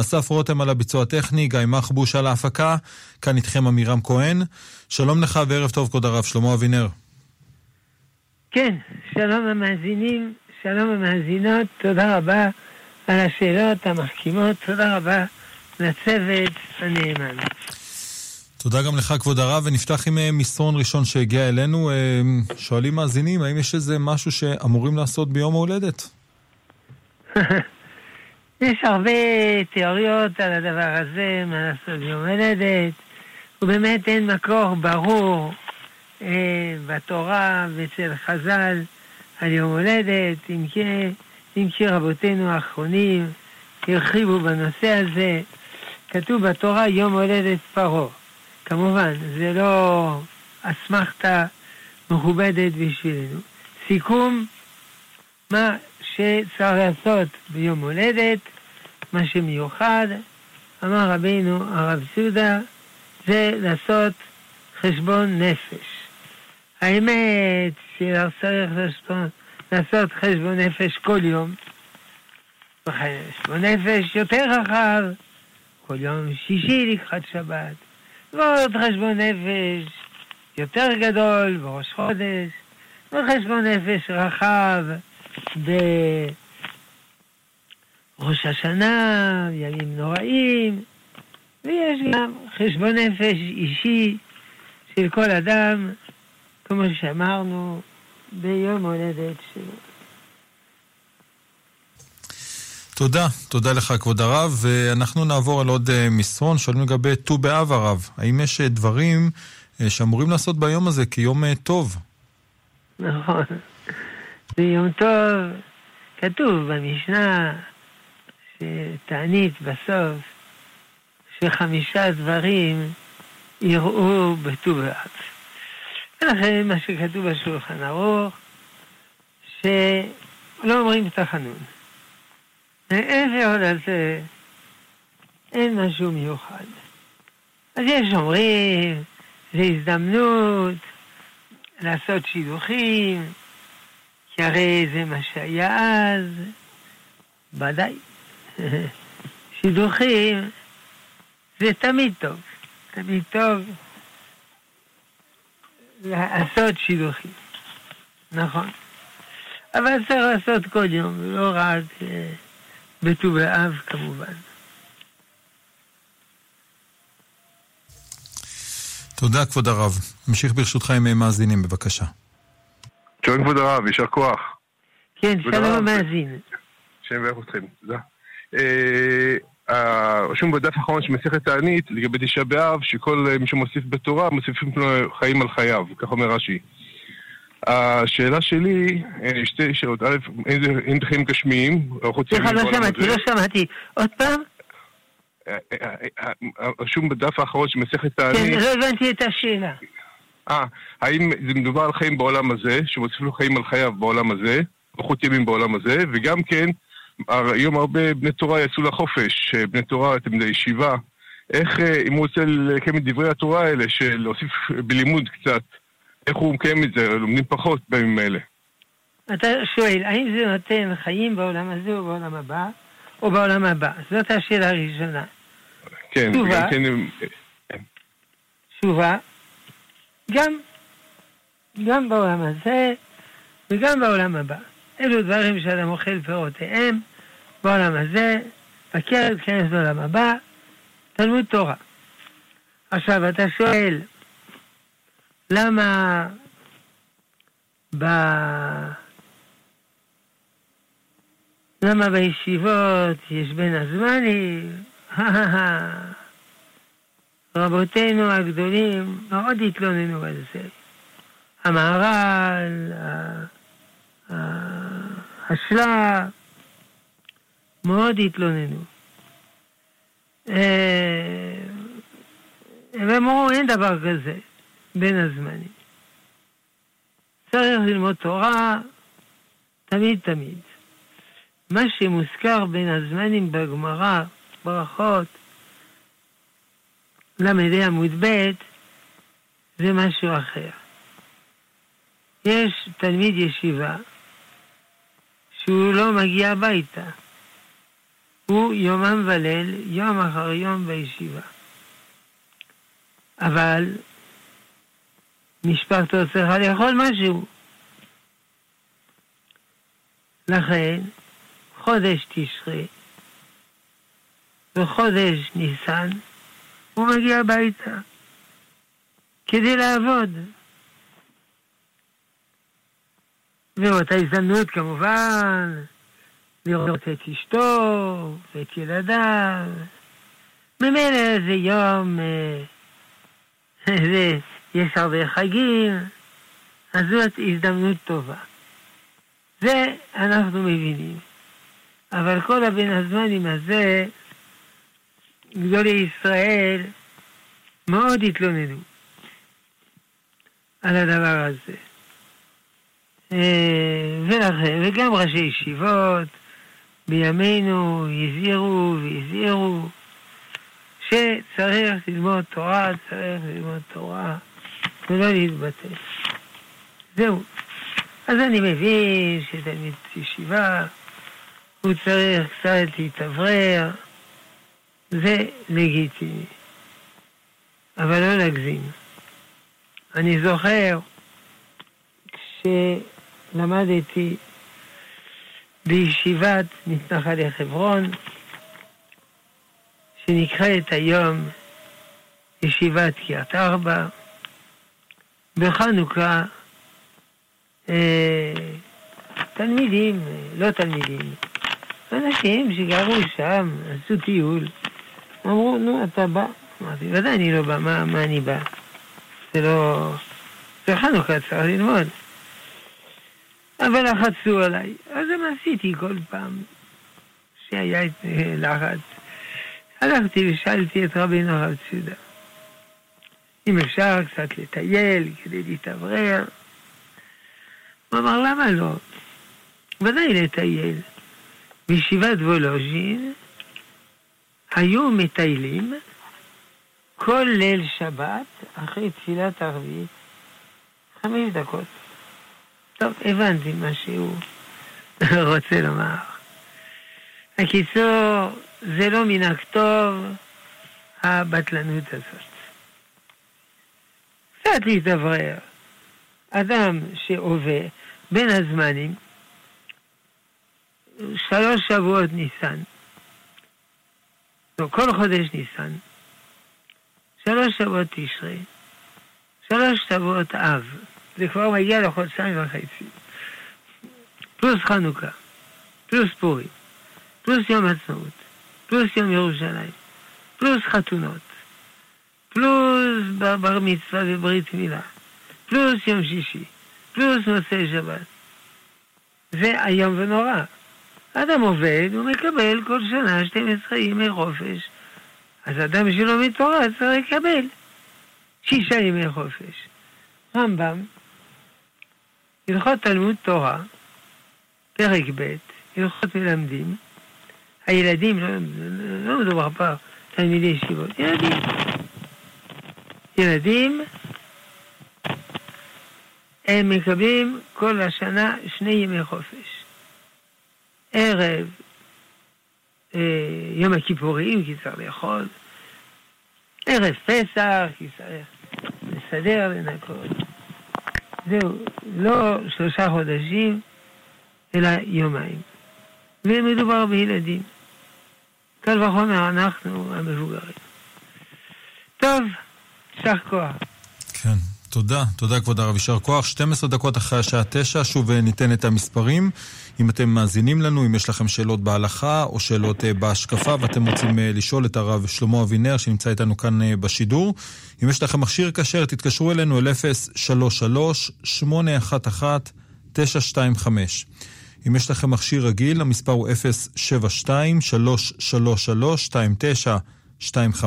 אסף רותם על הביצוע הטכני, גיא מחבוש על ההפקה, כאן איתכם עמירם כהן. שלום לך וערב טוב, כבוד הרב שלמה אבינר. כן, שלום המאזינים, שלום המאזינות, תודה רבה על השאלות המחכימות, תודה רבה לצוות הנאמן. תודה גם לך, כבוד הרב, ונפתח עם אה, מסרון ראשון שהגיע אלינו. אה, שואלים מאזינים, האם יש איזה משהו שאמורים לעשות ביום ההולדת? יש הרבה תיאוריות על הדבר הזה, מה לעשות ביום הולדת, ובאמת אין מקור ברור אה, בתורה ואצל חז"ל על יום הולדת, אם כי, אם כי רבותינו האחרונים הרחיבו בנושא הזה. כתוב בתורה יום הולדת פרעה. כמובן, זה לא אסמכתה מכובדת בשבילנו. סיכום, מה שצריך לעשות ביום הולדת, מה שמיוחד, אמר רבינו הרב סודה, זה לעשות חשבון נפש. האמת שצריך לעשות חשבון נפש כל יום, חשבון נפש יותר רחב, כל יום שישי לקחת שבת. ועוד חשבון נפש יותר גדול בראש חודש, וחשבון נפש רחב בראש השנה, ימים נוראים, ויש גם חשבון נפש אישי של כל אדם, כמו שאמרנו, ביום הולדת שלו. תודה, תודה לך כבוד הרב, ואנחנו נעבור על עוד אה, מסרון, שואלים לגבי ט"ו באב הרב. האם יש אה, דברים אה, שאמורים לעשות ביום הזה כיום טוב? נכון, זה יום טוב, כתוב במשנה שתענית בסוף שחמישה דברים יראו בט"ו באב. ולכן מה שכתוב בשולחן ערוך, שלא אומרים תחנון. מעבר לזה, אין משהו מיוחד. אז יש אומרים, זה הזדמנות לעשות שידוכים, כי הרי זה מה שהיה אז, ודאי. שידוכים זה תמיד טוב, תמיד טוב לעשות שידוכים, נכון. אבל צריך לעשות כל יום, לא רק... אה, בט"ו באב כמובן. תודה, כבוד הרב. נמשיך ברשותך עם מאזינים, בבקשה. שלום, כבוד הרב, יישר כוח. כן, שלום המאזין. שם ואיך אתכם, תודה. אה, רשום בדף האחרון של מסכת תענית לגבי תשעה באב, שכל מי שמוסיף בתורה, מוסיפים לו חיים על חייו, כך אומר רש"י. השאלה שלי, אה, שתי שאלות. א', אין חיים גשמיים, סליחה, לא שמעתי, לא שמעתי. עוד פעם? אה, אה, רשום בדף האחרון של מסכת תענית. כן, לא הבנתי את השאלה. אה, האם זה מדובר על חיים בעולם הזה, שמוסיף לו חיים על חייו בעולם הזה, ארוחות ימים בעולם הזה, וגם כן, היום הרבה בני תורה יצאו לחופש, בני תורה, תלמידי ישיבה. איך, אם הוא רוצה לקיים את דברי התורה האלה, של להוסיף בלימוד קצת, איך הוא מקיים את זה? לומדים פחות בימים האלה. אתה שואל, האם זה נותן חיים בעולם הזה או בעולם הבא, או בעולם הבא? זאת השאלה הראשונה. כן, תשובה, כן... תשובה, גם, גם בעולם הזה וגם בעולם הבא. אלו דברים שאדם אוכל פירותיהם בעולם הזה, בקרב כנס בעולם הבא, תלמוד תורה. עכשיו, אתה שואל, למה ב... למה בישיבות יש בין הזמנים? רבותינו הגדולים מאוד התלוננו על זה. המהר"ל, השלה, מאוד התלוננו. אה, הם אמרו, אין דבר כזה. בין הזמנים. צריך ללמוד תורה תמיד תמיד. מה שמוזכר בין הזמנים בגמרא, ברכות, ל"ה עמוד ב', זה משהו אחר. יש תלמיד ישיבה שהוא לא מגיע הביתה. הוא יומם וליל, יום אחר יום בישיבה. אבל משפחתו צריכה לאכול משהו. לכן, חודש תשרי וחודש ניסן, הוא מגיע הביתה כדי לעבוד. ובאותה הזדמנות כמובן לראות את אשתו ואת ילדיו. ממילא זה יום, אה, זה, יש הרבה חגים, אז זאת הזדמנות טובה. זה אנחנו מבינים. אבל כל הבין הזמנים הזה, גדולי ישראל מאוד התלוננו על הדבר הזה. אה, ולכן, וגם ראשי ישיבות בימינו הזהירו והזהירו שצריך ללמוד תורה, צריך ללמוד תורה ולא להתבטא. זהו. אז אני מבין שתלמיד ישיבה, הוא צריך קצת להתאוורר, זה לגיטימי. אבל לא להגזים. אני זוכר כשלמדתי בישיבת מתנחלי חברון, שנקראת היום ישיבת קריית ארבע, בחנוכה אה, תלמידים, לא תלמידים, אנשים שגרו שם, עשו טיול, אמרו, נו, אתה בא? אמרתי, ודאי אני לא בא, מה, מה אני בא? זה לא... זה חנוכה, צריך ללמוד. אבל לחצו עליי, אז מה עשיתי כל פעם שהיה לחץ. הלכתי ושאלתי את רבינו הרב ציודה, אם אפשר קצת לטייל כדי להתאוורר. הוא אמר, למה לא? ודאי לטייל. בישיבת וולוז'ין היו מטיילים כל ליל שבת, אחרי תפילת ערבית, חמש דקות. טוב, הבנתי מה שהוא רוצה לומר. בקיצור, זה לא מן הכתוב הבטלנות הזאת. קצת להתאוורר. אדם שעובר בין הזמנים, שלוש שבועות ניסן, כל חודש ניסן, שלוש שבועות תשרי, שלוש שבועות אב, זה כבר מגיע לחודשיים וחצי, פלוס חנוכה, פלוס פורים, פלוס יום עצמאות, פלוס יום ירושלים, פלוס חתונות, פלוס בר מצווה וברית מילה, פלוס יום שישי, פלוס מוצאי שבת. זה איום ונורא. אדם עובד, הוא מקבל כל שנה 12 ימי חופש. אז אדם שלומד תורה צריך לקבל שישה ימי חופש. רמב"ם, הלכות תלמוד תורה, פרק ב', הלכות מלמדים, הילדים, לא, לא מדובר פה תלמידי ישיבות, ילדים. ילדים, הם מקבלים כל השנה שני ימי חופש. ערב אה, יום הכיפורים, כי צריך לאכול, ערב פסח, כי צריך לסדר, לנקות. זהו, לא שלושה חודשים, אלא יומיים. ומדובר בילדים. קל וחומר אנחנו המבוגרים. טוב, יישר כוח. כן. תודה, תודה כבוד הרב, יישר כוח. 12 דקות אחרי השעה 9, שוב אה, ניתן את המספרים. אם אתם מאזינים לנו, אם יש לכם שאלות בהלכה או שאלות אה, בהשקפה ואתם רוצים אה, לשאול את הרב שלמה אבינר שנמצא איתנו כאן בשידור, אם יש לכם מכשיר כשר, תתקשרו אלינו אל 033-811-925. אם יש לכם מכשיר רגיל, המספר הוא 072-333-2925.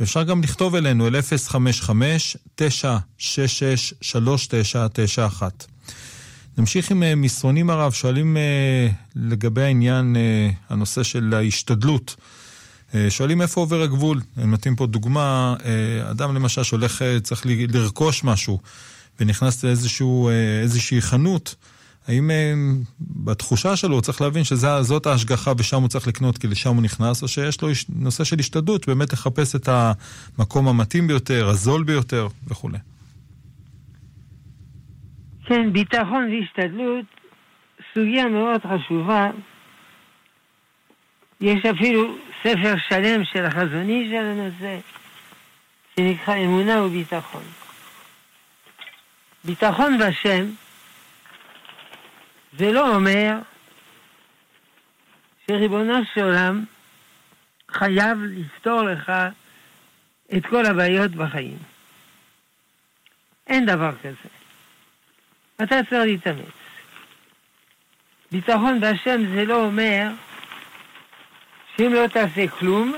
ואפשר גם לכתוב אלינו אל 055-966-3991. נמשיך עם אה, מסרונים הרב, שואלים אה, לגבי העניין, אה, הנושא של ההשתדלות. שואלים איפה עובר הגבול. הם נותנים פה דוגמה, אדם למשל שהולך, צריך לרכוש משהו, ונכנס לאיזושהי חנות, האם אה, בתחושה שלו הוא צריך להבין שזאת ההשגחה ושם הוא צריך לקנות כי לשם הוא נכנס, או שיש לו נושא של השתדלות, באמת לחפש את המקום המתאים ביותר, הזול ביותר וכולי. כן, ביטחון והשתדלות, סוגיה מאוד חשובה. יש אפילו ספר שלם של החזון איש על הנושא, שנקרא אמונה וביטחון. ביטחון בשם זה לא אומר שריבונו של עולם חייב לפתור לך את כל הבעיות בחיים. אין דבר כזה. אתה צריך להתאמץ. ביטחון בהשם זה לא אומר שאם לא תעשה כלום,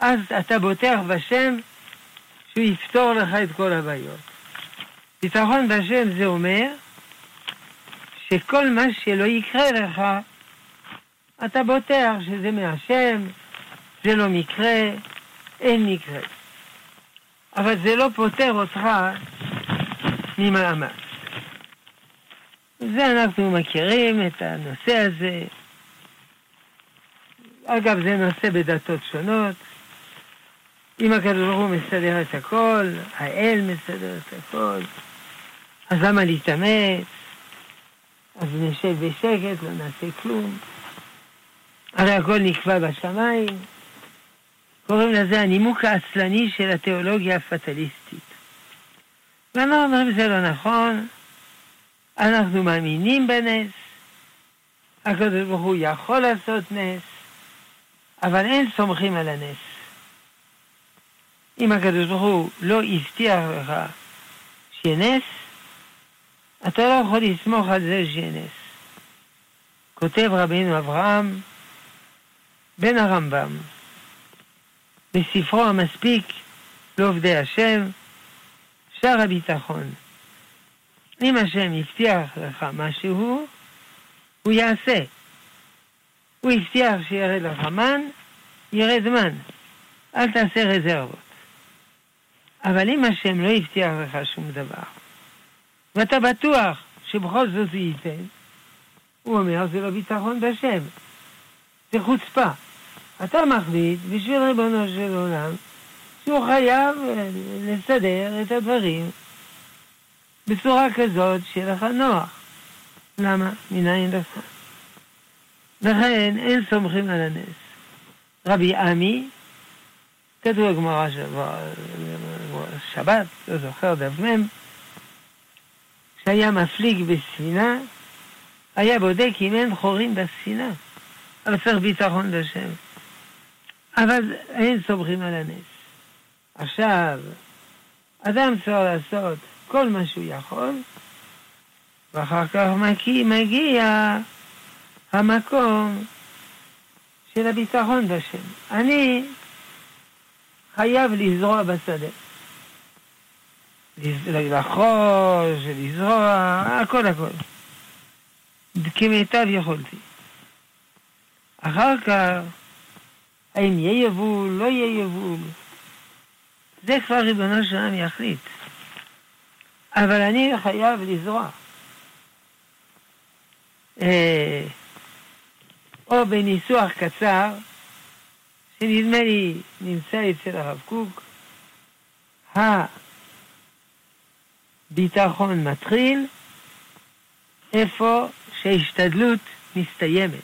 אז אתה בוטח בשם שהוא יפתור לך את כל הבעיות. ביטחון בהשם זה אומר שכל מה שלא יקרה לך, אתה בוטח שזה מהשם, זה לא מקרה, אין מקרה. אבל זה לא פוטר אותך ממאמץ. זה אנחנו מכירים את הנושא הזה. אגב, זה נושא בדתות שונות. אם הקדוש ברוך הוא מסדר את הכל, האל מסדר את הכל, אז למה להתאמץ? אז נשב בשקט, לא נעשה כלום. הרי הכל נקבע בשמיים. קוראים לזה הנימוק העצלני של התיאולוגיה הפטליסטית. ואנחנו אומרים זה לא נכון, אנחנו מאמינים בנס, הקדוש ברוך הוא יכול לעשות נס, אבל אין סומכים על הנס. אם הקדוש ברוך הוא לא הבטיח לך שיהיה נס, אתה לא יכול לסמוך על זה שיהיה נס. כותב רבינו אברהם בן הרמב"ם בספרו המספיק לעובדי השם, שר הביטחון. אם השם הבטיח לך משהו, הוא יעשה. הוא הבטיח שירד לך מן, ירד מן. אל תעשה רזרבות. אבל אם השם לא הבטיח לך שום דבר, ואתה בטוח שבכל זאת זה ייתן, הוא אומר, זה לא ביטחון בשם, זה חוצפה. אתה מחליט בשביל ריבונו של עולם שהוא חייב לסדר את הדברים בצורה כזאת שיהיה לך נוח. למה? מנין לך? לכן אין סומכים על הנס. רבי עמי, כתוב בגמרא שבת, לא זוכר דף מ', שהיה מפליג בספינה, היה בודק אם אין חורים בספינה. אבל צריך ביטחון בשם. אבל אין סומכים על הנס. עכשיו, אדם צריך לעשות כל מה שהוא יכול, ואחר כך מגיע, מגיע המקום של הביטחון בשם. אני חייב לזרוע בשדה. לחרוש, לזרוע, הכל הכל. כמיטב יכולתי. אחר כך, האם יהיה יבול, לא יהיה יבול, זה כבר ריבונו של עולם יחליט. אבל אני חייב לזרוע. אה, או בניסוח קצר, שנדמה לי נמצא אצל הרב קוק, הביטחון מתחיל איפה שההשתדלות מסתיימת.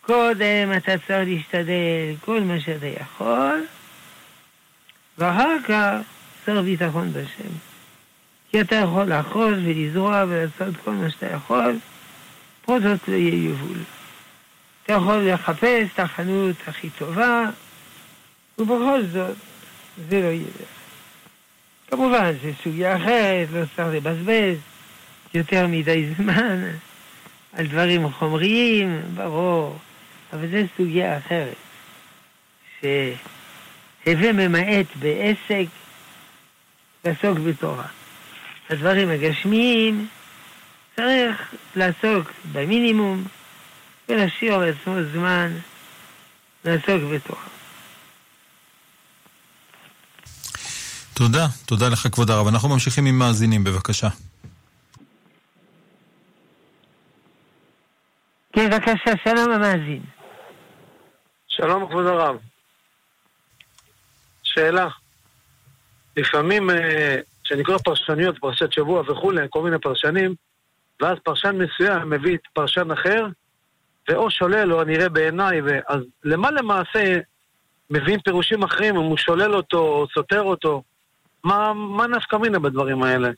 קודם אתה צריך להשתדל כל מה שאתה יכול, ואחר כך צריך ביטחון בשם. כי אתה יכול לאחוז ולזרוע ולעשות כל מה שאתה יכול, פה זאת לא יהיה יבול. אתה יכול לחפש את החנות הכי טובה, ובכל זאת זה לא יהיה לך. כמובן, זו סוגיה אחרת, לא צריך לבזבז יותר מדי זמן על דברים חומריים, ברור, אבל זו סוגיה אחרת. שהווה ממעט בעסק, לעסוק בתורה. הדברים הגשמיים צריך לעסוק במינימום ולהשאיר לעצמו זמן לעסוק בתורה. תודה, תודה לך כבוד הרב. אנחנו ממשיכים עם מאזינים, בבקשה. כן, בבקשה, שלום המאזין. שלום כבוד הרב. שאלה. לפעמים אה, כשאני קורא פרשנויות, פרשת שבוע וכולי, כל מיני פרשנים, ואז פרשן מסוים מביא את פרשן אחר, ואו שולל או הנראה בעיניי, אז למה למעשה מביאים פירושים אחרים, אם הוא שולל אותו או סותר אותו? מה, מה נפקא מינה בדברים האלה?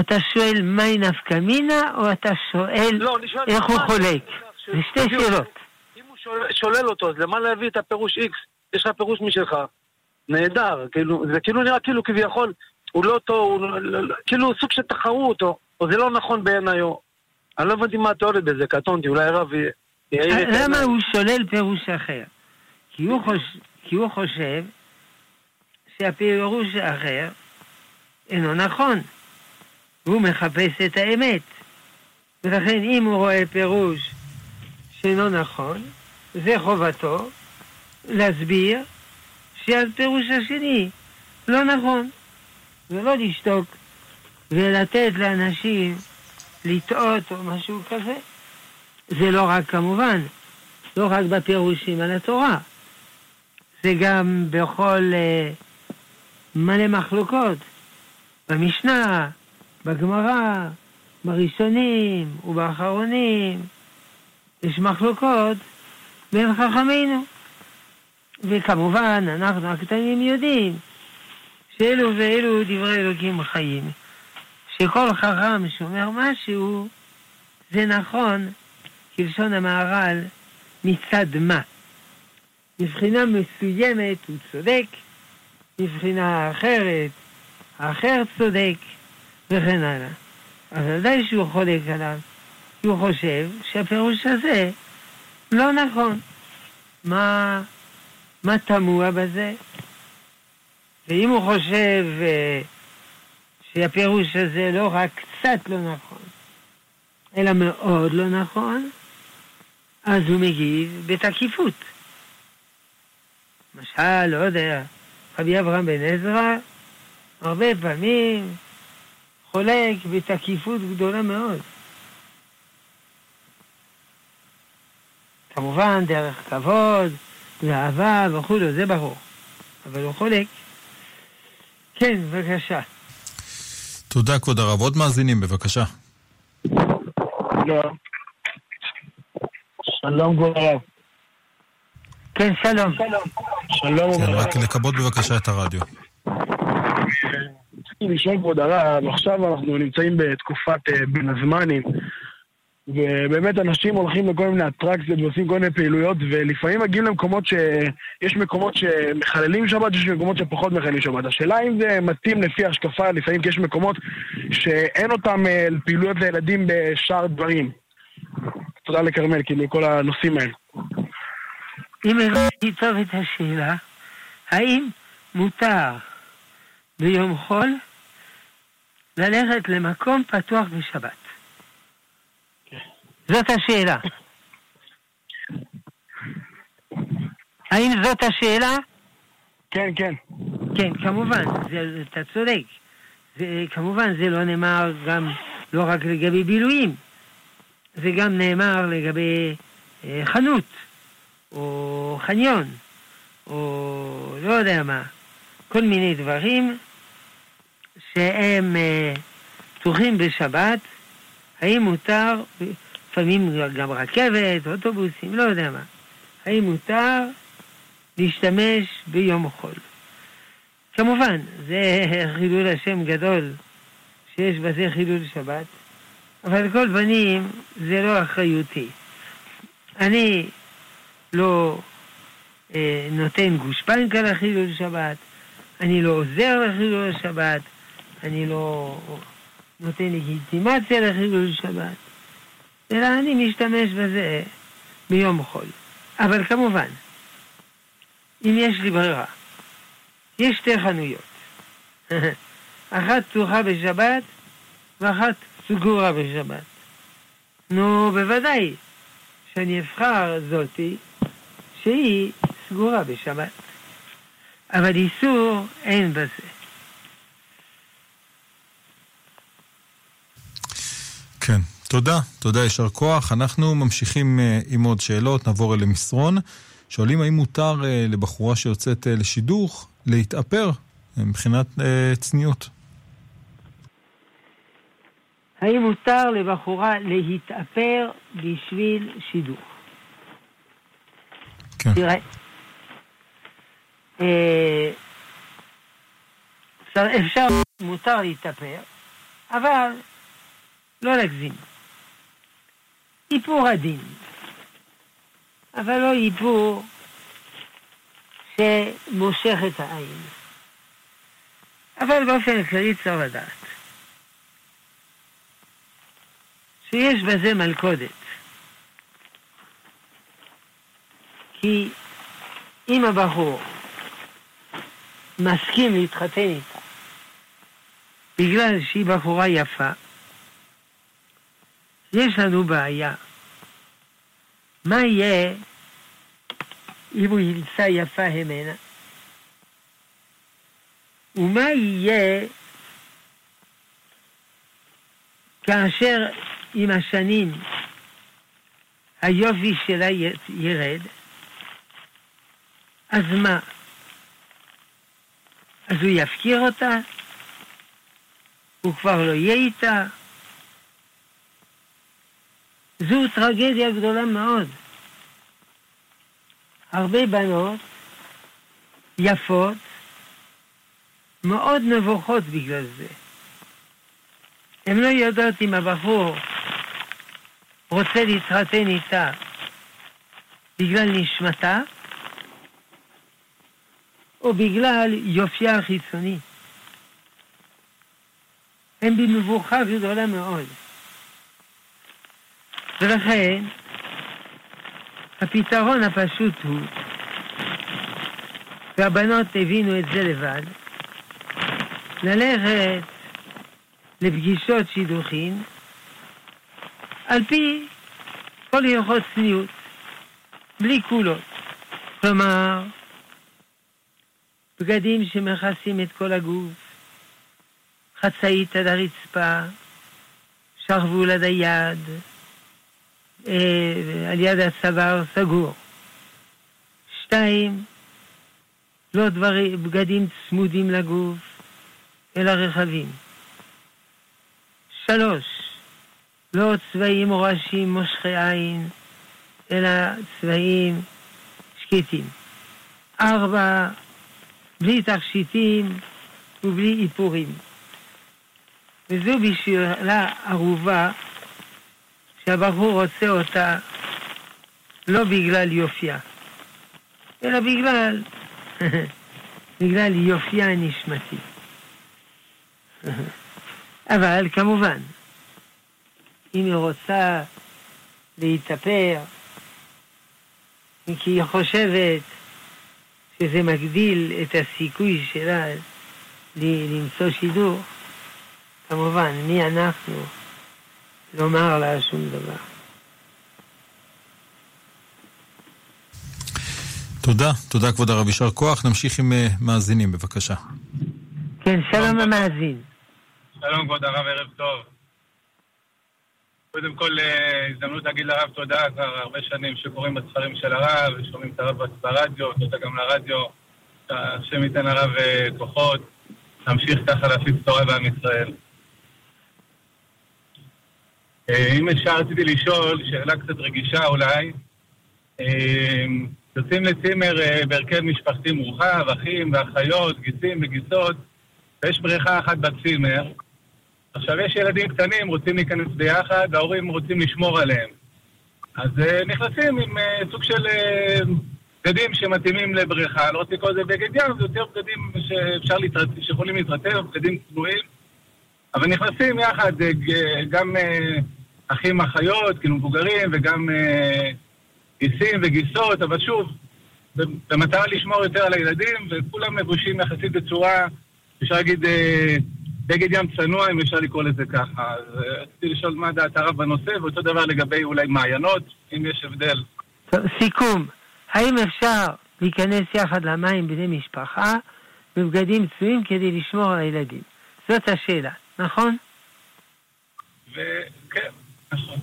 אתה שואל מהי נפקא מינה, או אתה שואל לא, שואל איך הוא חולק? זה שתי שאלות. אם הוא שולל, שולל אותו, אז למה להביא את הפירוש X? יש לך פירוש משלך. נהדר, כאילו, זה כאילו נראה כאילו כביכול, הוא לא טוב, הוא לא, לא, לא, כאילו סוג של תחרות, או, או זה לא נכון בעיניי, אני לא הבנתי מה התיאוריה בזה, קטונתי, אולי הרב יעיר את למה הוא שולל פירוש אחר? כי הוא, חוש... כי הוא חושב שהפירוש האחר אינו נכון. הוא מחפש את האמת. ולכן אם הוא רואה פירוש שאינו נכון, זה חובתו להסביר שהפירוש השני לא נכון. ולא לשתוק ולתת לאנשים לטעות או משהו כזה. זה לא רק כמובן, לא רק בפירושים על התורה, זה גם בכל uh, מלא מחלוקות, במשנה, בגמרא, בראשונים ובאחרונים, יש מחלוקות בין חכמינו. וכמובן, אנחנו הקטנים יודעים שאלו ואלו דברי אלוקים חיים. שכל חכם שאומר משהו, זה נכון, כלשון המהר"ל, מצד מה. מבחינה מסוימת הוא צודק, מבחינה אחרת האחר צודק, וכן הלאה. אבל ודאי שהוא חולק עליו, כי הוא חושב שהפירוש הזה לא נכון. מה, מה תמוה בזה? ואם הוא חושב uh, שהפירוש הזה לא רק קצת לא נכון, אלא מאוד לא נכון, אז הוא מגיב בתקיפות. למשל, לא יודע, רבי אברהם בן עזרא, הרבה פעמים חולק בתקיפות גדולה מאוד. כמובן, דרך כבוד ואהבה וכו', זה ברור. אבל הוא חולק. כן, בבקשה. תודה, כבוד הרב. עוד מאזינים, בבקשה. שלום, כבוד הרב. כן, שלום. שלום. כן, רק לכבות בבקשה את הרדיו. רציתי לשאול, כבוד הרב, עכשיו אנחנו נמצאים בתקופת אה, בין הזמנים. ובאמת אנשים הולכים לכל מיני אטרקציות ועושים כל מיני פעילויות, ולפעמים מגיעים למקומות ש... יש מקומות שמחללים שבת, יש מקומות שפחות מחללים שבת. השאלה אם זה מתאים לפי השקפה, לפעמים כי יש מקומות שאין אותם אה, פעילויות לילדים בשאר דברים. תודה לכרמל, כאילו, כל הנושאים האלה. אם הבנתי טוב את השאלה, האם מותר ביום חול ללכת למקום פתוח בשבת? זאת השאלה. האם זאת השאלה? כן, כן. כן, כמובן, זה, אתה צודק. זה, כמובן, זה לא נאמר גם לא רק לגבי בילויים, זה גם נאמר לגבי אה, חנות, או חניון, או לא יודע מה, כל מיני דברים שהם אה, פתוחים בשבת, האם מותר, לפעמים גם רכבת, אוטובוסים, לא יודע מה. האם מותר להשתמש ביום חול? כמובן, זה חילול השם גדול, שיש בזה חילול שבת, אבל כל פנים, זה לא אחריותי. אני לא אה, נותן גושפנקה לחילול שבת, אני לא עוזר לחילול השבת, אני לא נותן לגיטימציה לחילול שבת. אלא אני משתמש בזה ביום חול. אבל כמובן, אם יש לי ברירה, יש שתי חנויות. אחת פתוחה בשבת ואחת סגורה בשבת. נו, בוודאי שאני אבחר זאתי שהיא סגורה בשבת. אבל איסור אין בזה. כן, תודה, תודה, יישר כוח. אנחנו ממשיכים אה, עם עוד שאלות, נעבור אל המסרון. שואלים האם מותר אה, לבחורה שיוצאת לשידוך להתאפר מבחינת צניעות. האם מותר לבחורה להתאפר בשביל שידוך? כן. תראה, אפשר, מותר להתאפר, אבל לא להגזים. איפור עדין, אבל לא איפור שמושך את העין. אבל באופן כללי צריך לדעת שיש בזה מלכודת. כי אם הבחור מסכים להתחתן איתה בגלל שהיא בחורה יפה, יש לנו בעיה. מה יהיה אם הוא ימצא יפה המנה? ומה יהיה כאשר עם השנים היופי שלה ירד? אז מה? אז הוא יפקיר אותה? הוא כבר לא יהיה איתה? זו טרגדיה גדולה מאוד. הרבה בנות יפות, מאוד נבוכות בגלל זה. הן לא יודעות אם הבחור רוצה להתחתן איתה בגלל נשמתה, או בגלל יופייה החיצוני. הם במבוכה גדולה מאוד. ולכן, הפתרון הפשוט הוא, והבנות הבינו את זה לבד, ללכת לפגישות שידוכים על פי כל הלכות צניעות, בלי קולות. כלומר, בגדים שמכסים את כל הגוף, חצאית עד הרצפה, שרוול עד היד, אה, על יד הצוואר סגור. שתיים, לא דברים, בגדים צמודים לגוף, אלא רחבים. שלוש, לא צבעים או ראשים מושכי עין, אלא צבעים שקטים. ארבע, בלי תכשיטים ובלי איפורים. וזו בשבילה ערובה שהבחור רוצה אותה לא בגלל יופייה, אלא בגלל, בגלל יופייה הנשמתי. אבל כמובן, אם היא רוצה להתאפר, כי היא חושבת שזה מגדיל את הסיכוי שלה למצוא שידור, כמובן, מי אנחנו לומר לה שום דבר. תודה, תודה כבוד הרב, יישר כוח. נמשיך עם uh, מאזינים, בבקשה. כן, שלום המאזין. שלום כבוד הרב, ערב טוב. קודם כל, אה, הזדמנות להגיד לרב תודה, כבר הרבה שנים שקוראים בספרים של הרב, ושומעים את הרב ברדיו, תודה גם לרדיו, השם ייתן לרב אה, כוחות, להמשיך ככה להפיץ תורה בעם ישראל. אה, אם אפשר, רציתי לשאול, שאלה קצת רגישה אולי, יוצאים לצימר בהרכב משפחתי מורחב, אחים ואחיות, גיסים וגיסות, ויש בריכה אחת בצימר, עכשיו, יש ילדים קטנים, רוצים להיכנס ביחד, וההורים רוצים לשמור עליהם. אז uh, נכנסים עם uh, סוג של uh, בגדים שמתאימים לבריכה. לא רוצה לקרוא לזה בגד ים, זה יותר בגדים שאפשר להתרט... שיכולים להתרטב, בגדים צנועים. אבל נכנסים יחד, uh, גם uh, אחים אחיות, כאילו מבוגרים, וגם uh, גיסים וגיסות, אבל שוב, במטרה לשמור יותר על הילדים, וכולם לבושים יחסית בצורה, אפשר להגיד... בגד ים צנוע, אם אפשר לקרוא לזה ככה. אז אה, רציתי לשאול מה דעת הרב בנושא, ואותו דבר לגבי אולי מעיינות, אם יש הבדל. סיכום, האם אפשר להיכנס יחד למים בני משפחה בבגדים צנועים כדי לשמור על הילדים? זאת השאלה, נכון? וכן, נכון.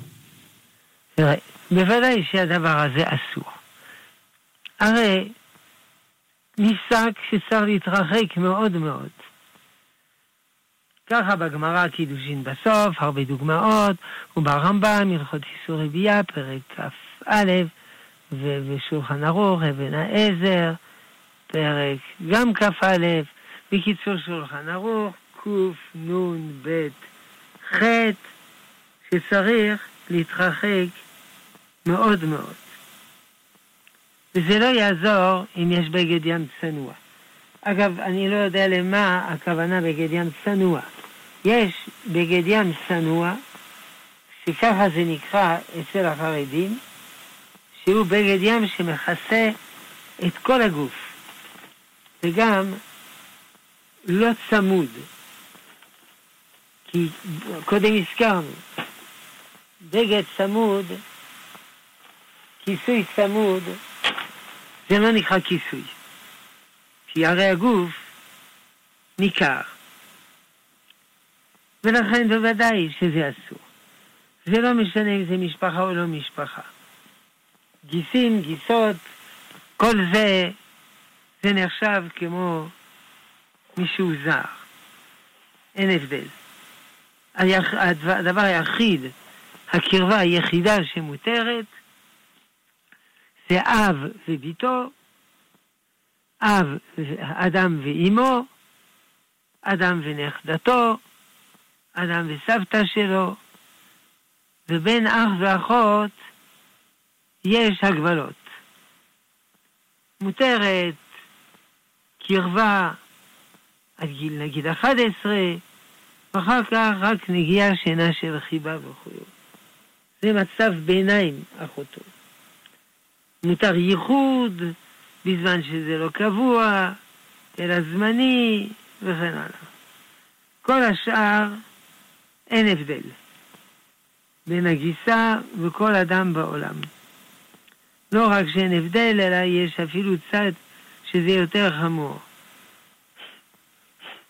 תראה, בוודאי שהדבר הזה אסור. הרי נפסק שצריך להתרחק מאוד מאוד. ככה בגמרא קידושין בסוף, הרבה דוגמאות, וברמב"ם, הלכות איסורי ביאה, פרק כ"א, ושולחן ערוך, אבן העזר, פרק גם כ"א, בקיצור שולחן ערוך, קנ"ב ח', שצריך להתרחק מאוד מאוד. וזה לא יעזור אם יש בגד ים צנוע. אגב, אני לא יודע למה הכוונה בגד ים צנוע. יש בגד ים צנוע, שככה זה נקרא אצל החרדים, שהוא בגד ים שמכסה את כל הגוף, וגם לא צמוד. כי קודם הזכרנו, בגד צמוד, כיסוי צמוד, זה לא נקרא כיסוי. כי הרי הגוף ניכר. ולכן בוודאי שזה אסור. זה לא משנה אם זה משפחה או לא משפחה. גיסים, גיסות, כל זה, זה נחשב כמו מישהו זר. אין הבדל. הדבר היחיד, הקרבה היחידה שמותרת, זה אב וביתו, אב, אדם ואימו, אדם ונכדתו, אדם וסבתא שלו, ובין אח ואחות יש הגבלות. מותרת קרבה עד גיל נגיד 11, ואחר כך רק נגיעה שינה של חיבה וכו'. זה מצב ביניים, אחותו. מותר ייחוד בזמן שזה לא קבוע, אלא זמני וכן הלאה. כל השאר אין הבדל בין הגיסה וכל אדם בעולם. לא רק שאין הבדל, אלא יש אפילו צד שזה יותר חמור.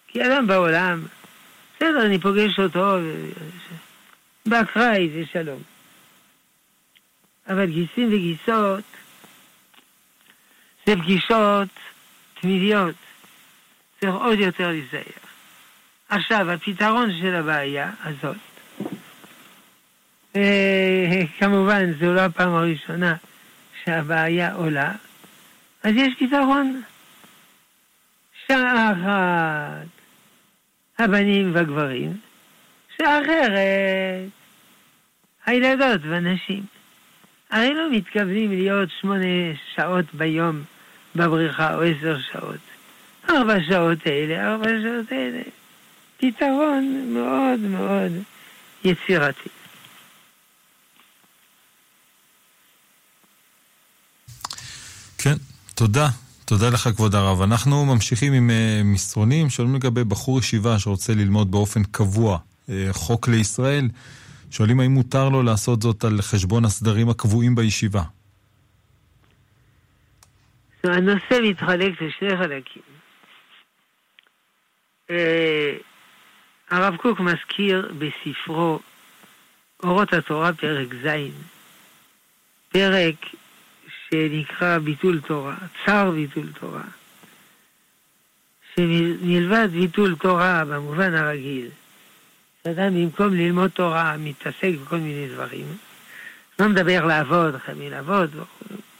כי אדם בעולם, בסדר, אני פוגש אותו, באקראי זה שלום. אבל גיסים וגיסות זה פגישות תמידיות. צריך עוד יותר להיזהר. עכשיו, הפתרון של הבעיה הזאת, כמובן, זו לא הפעם הראשונה שהבעיה עולה, אז יש פתרון. שעה אחת הבנים והגברים, שעה אחרת הילדות והנשים. הרי לא מתכוונים להיות שמונה שעות ביום בבריכה או עשר שעות. ארבע שעות אלה, ארבע שעות אלה. פתרון מאוד מאוד יצירתי. כן, תודה. תודה לך, כבוד הרב. אנחנו ממשיכים עם uh, מסרונים, שואלים לגבי בחור ישיבה שרוצה ללמוד באופן קבוע uh, חוק לישראל. שואלים האם מותר לו לעשות זאת על חשבון הסדרים הקבועים בישיבה. הנושא מתחלק לשני חלקים. אה, הרב קוק מזכיר בספרו אורות התורה פרק ז', פרק שנקרא ביטול תורה, צר ביטול תורה, שמלבד ביטול תורה במובן הרגיל, שאדם במקום ללמוד תורה מתעסק בכל מיני דברים, לא מדבר לעבוד, מי לעבוד וכו'.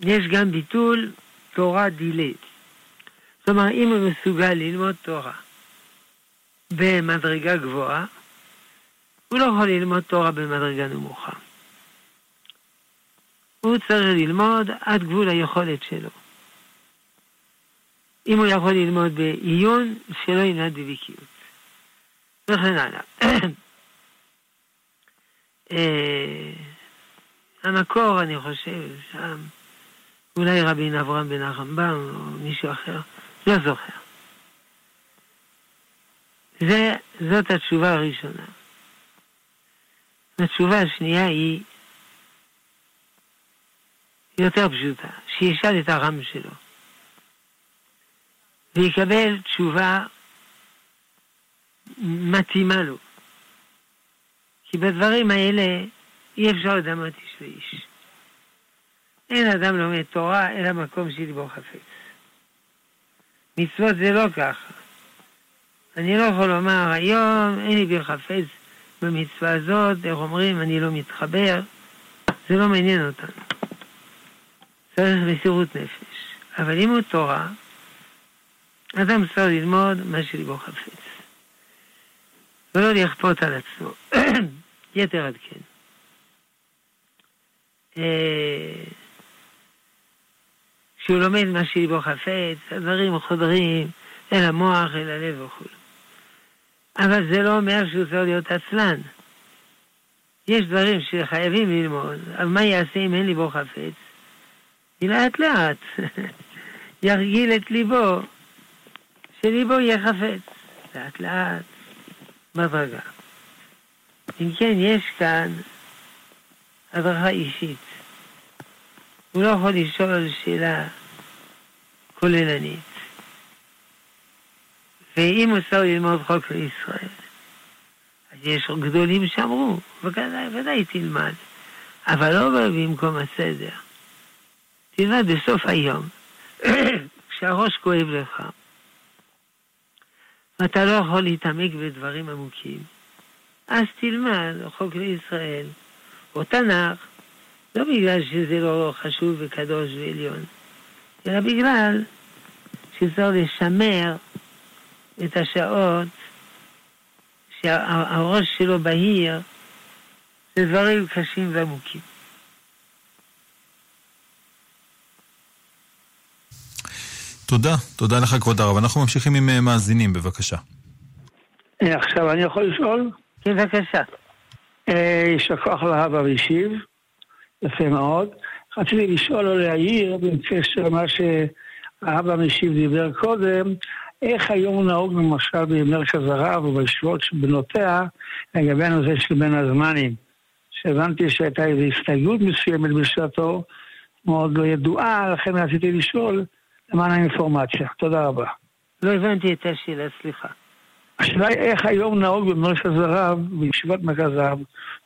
יש גם ביטול תורה דילית. אומרת, אם הוא מסוגל ללמוד תורה במדרגה גבוהה, הוא לא יכול ללמוד תורה במדרגה נמוכה. הוא צריך ללמוד עד גבול היכולת שלו. אם הוא יכול ללמוד בעיון, שלא ילמד בבקיאות. וכן הלאה. אה, המקור, אני חושב, שם, אולי רבין אברהם בן הרמב"ם או מישהו אחר, לא זוכר. זה, זאת התשובה הראשונה. התשובה השנייה היא יותר פשוטה, שישאל את הרם שלו ויקבל תשובה מתאימה לו. כי בדברים האלה אי אפשר לדמות איש ואיש. אין אדם לומד תורה אלא מקום שליבו חפץ. מצוות זה לא ככה. אני לא יכול לומר, היום אין לי בי חפץ במצווה הזאת, איך אומרים, אני לא מתחבר, זה לא מעניין אותנו. צריך מסירות נפש. אבל אם הוא תורה, אדם צריך ללמוד מה שליבו חפץ. ולא לכפות על עצמו. יתר עד כן. כשהוא לומד מה שליבו חפץ, הדברים חודרים אל המוח, אל הלב וכו'. אבל זה לא אומר שהוא צריך להיות עצלן. יש דברים שחייבים ללמוד, אבל מה יעשה אם אין ליבו חפץ? לאט לאט ירגיל את ליבו, שליבו יהיה חפץ. לאט לאט, מדרגה. אם כן, יש כאן הדרכה אישית. הוא לא יכול לשאול שאלה כוללנית. ואם צריך ללמוד חוק לישראל, אז יש גדולים שאמרו, ודאי, ודאי תלמד, אבל לא במקום הסדר. תלמד בסוף היום, כשהראש כואב לך, ואתה לא יכול להתעמק בדברים עמוקים, אז תלמד חוק לישראל, או תנ"ך, לא בגלל שזה לא חשוב וקדוש ועליון, אלא בגלל שצריך לשמר את השעות שהראש שלו בהיר, זה דברים קשים ועמוקים. תודה, תודה לך כבוד הרב. אנחנו ממשיכים עם אה, מאזינים, בבקשה. אה, עכשיו אני יכול לשאול? כן, בבקשה. אה, יישר כוח לאבא והשיב, יפה מאוד. רציתי לשאול או להעיר בקשר למה שהאבא משיב דיבר קודם, איך היום נהוג למשל במרכז הרב ובישיבות של בנותיה לגבי הנושא של בין הזמנים. שהבנתי שהייתה איזו הסתייגות מסוימת בשעתו, מאוד לא ידועה, לכן רציתי לשאול למען האינפורמציה. תודה רבה. לא הבנתי את השאלה, סליחה. השאלה היא איך היום נהוג במרכז הרב, בישיבת מרכז הרב,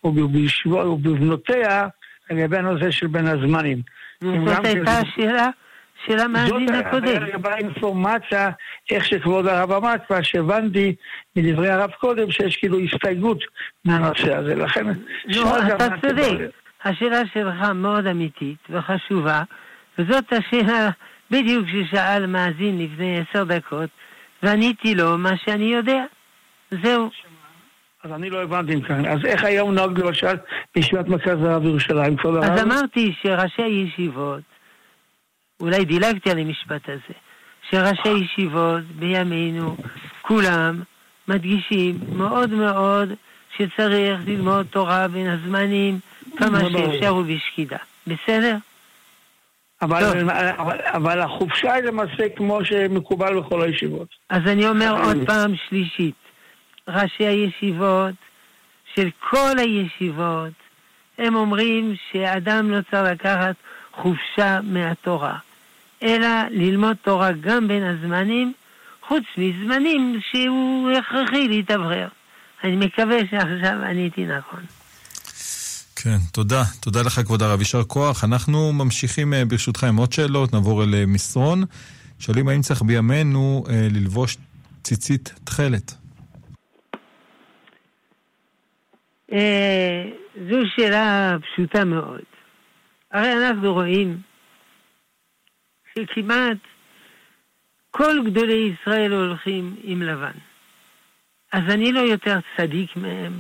או בישיבות, או בבנותיה, לגבי הנושא של בין הזמנים. זאת הייתה השאלה של המאזין הקודם. זאת לגבי האינפורמציה, איך שכבוד הרב אמר, כבר שהבנתי מדברי הרב קודם, שיש כאילו הסתייגות מהנושא הזה. לכן... לא, אתה צודק. השאלה שלך מאוד אמיתית וחשובה, וזאת השאלה בדיוק ששאל מאזין לפני עשר דקות, ועניתי לו מה שאני יודע. זהו. אז אני לא הבנתי כאן. אז איך היום נהוג למשל בישיבת מרכז הרב הרב? אז אמרתי שראשי הישיבות, אולי דילגתי על המשפט הזה, שראשי ישיבות בימינו, כולם מדגישים מאוד מאוד שצריך ללמוד תורה בין הזמנים כמה שאפשר ובשקידה. בסדר? אבל, אבל, אבל החופשה היא למעשה כמו שמקובל בכל הישיבות. אז אני אומר עוד פעם שלישית, ראשי הישיבות של כל הישיבות, הם אומרים שאדם לא צריך לקחת חופשה מהתורה, אלא ללמוד תורה גם בין הזמנים, חוץ מזמנים שהוא הכרחי להתאוורר. אני מקווה שעכשיו עניתי נכון. כן, תודה. תודה לך, כבוד הרב. יישר כוח. אנחנו ממשיכים, אה, ברשותך, עם עוד שאלות. נעבור אל אה, מסרון. שואלים האם צריך בימינו אה, ללבוש ציצית תכלת. זו שאלה פשוטה מאוד. הרי אנחנו רואים שכמעט כל גדולי ישראל הולכים עם לבן. אז אני לא יותר צדיק מהם,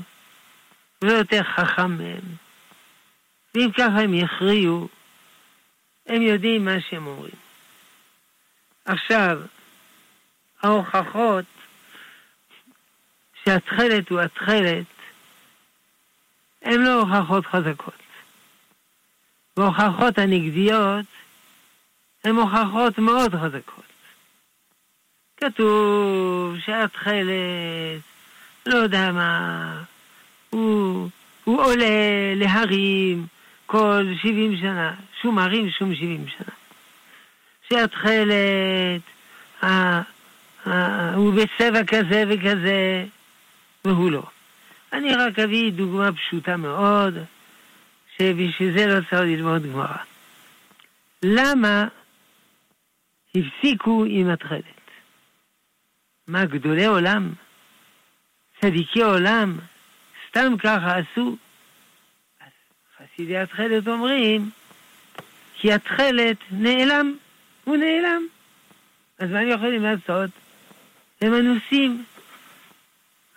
ולא יותר חכם מהם. ואם ככה הם יכריעו, הם יודעים מה שהם אומרים. עכשיו, ההוכחות שהתכלת הוא התכלת, הן לא הוכחות חזקות. והוכחות הנגדיות הן הוכחות מאוד חזקות. כתוב שהתכלת, לא יודע מה, הוא, הוא עולה להרים, כל 70 שנה, שום ערים, שום 70 שנה. שהתכלת, הוא בצבע כזה וכזה, והוא לא. אני רק אביא דוגמה פשוטה מאוד, שבשביל זה לא צריך ללמוד גמרא. למה הפסיקו עם התכלת? מה, גדולי עולם, צדיקי עולם, סתם ככה עשו? אז חסידי התכלת אומרים, כי התכלת נעלם, הוא נעלם. אז מה הם יכולים לעשות? הם אנוסים.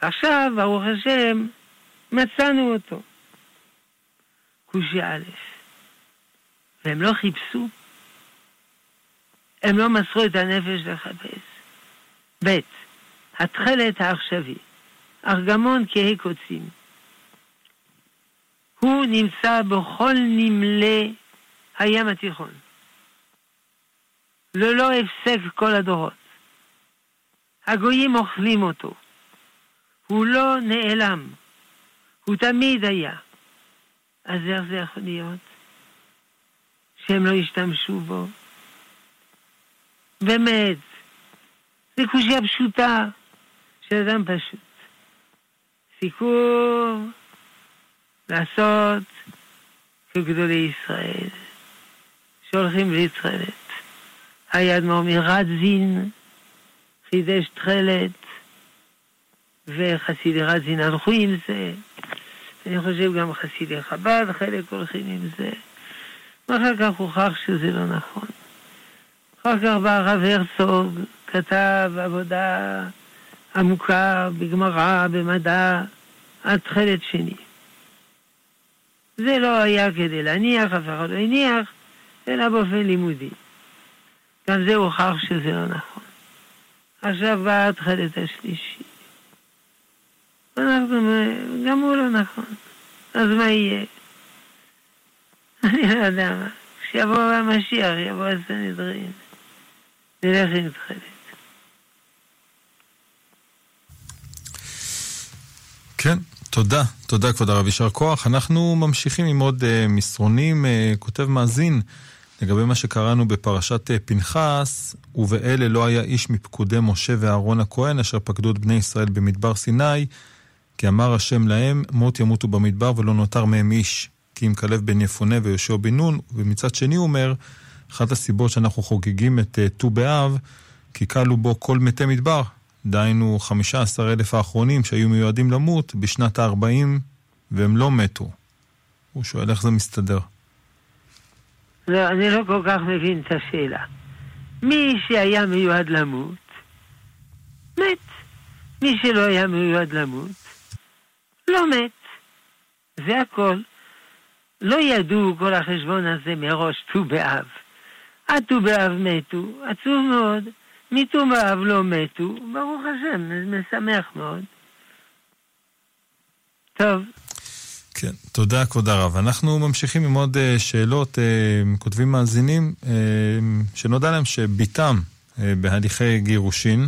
עכשיו, ברוך השם, מצאנו אותו. קושי א', והם לא חיפשו, הם לא מסרו את הנפש לחפש. ב', התכלת העכשווי, ארגמון כהי קוצים. הוא נמצא בכל נמלי הים התיכון. ללא הפסק כל הדורות. הגויים אוכלים אותו. הוא לא נעלם, הוא תמיד היה. אז איך זה יכול להיות? שהם לא השתמשו בו? באמת, זה קושייה פשוטה של אדם פשוט. סיכום לעשות כגדולי ישראל, שהולכים להצטרלת. היה אדמו"ר מרדזין, חידש תכלת, וחסידי רדזין הלכו עם זה. אני חושב גם חסידי חב"ד, חלק הולכים עם זה. ואחר כך הוכח שזה לא נכון. אחר כך בא הרב הרצוג, כתב עבודה עמוקה בגמרא, במדע, עד תכלת שני. זה לא היה כדי להניח, אף אחד לא הניח, אלא באופן לימודי. גם זה הוכח שזה לא נכון. עכשיו בא התכלת השלישי. אנחנו, גם הוא לא נכון. אז מה יהיה? אני לא יודע מה. כשיבוא המשיח, יבוא הסנהדרין. נלך עם תכלת. כן, תודה. תודה, כבוד הרב, יישר כוח. אנחנו ממשיכים עם עוד uh, מסרונים. Uh, כותב מאזין לגבי מה שקראנו בפרשת uh, פנחס, ובאלה לא היה איש מפקודי משה ואהרון הכהן, אשר פקדו את בני ישראל במדבר סיני, כי אמר השם להם, מות ימותו במדבר ולא נותר מהם איש. כי אם כלב בן יפונה ויהושע בן נון, ומצד שני הוא אומר, אחת הסיבות שאנחנו חוגגים את ט"ו uh, באב, כי כלו בו כל מתי מדבר, דהיינו 15 אלף האחרונים שהיו מיועדים למות בשנת ה-40 והם לא מתו. הוא שואל איך זה מסתדר. לא, אני לא כל כך מבין את השאלה. מי שהיה מיועד למות, מת. מי שלא היה מיועד למות, לא מת. זה הכל. לא ידעו כל החשבון הזה מראש ט"ו באב. עד ט"ו באב מתו, עצוב מאוד. מתו באב לא מתו, ברוך השם, משמח מאוד. טוב. כן, תודה כבוד הרב. אנחנו ממשיכים עם עוד uh, שאלות, uh, כותבים מאזינים, uh, שנודע להם שבתם בהליכי גירושין,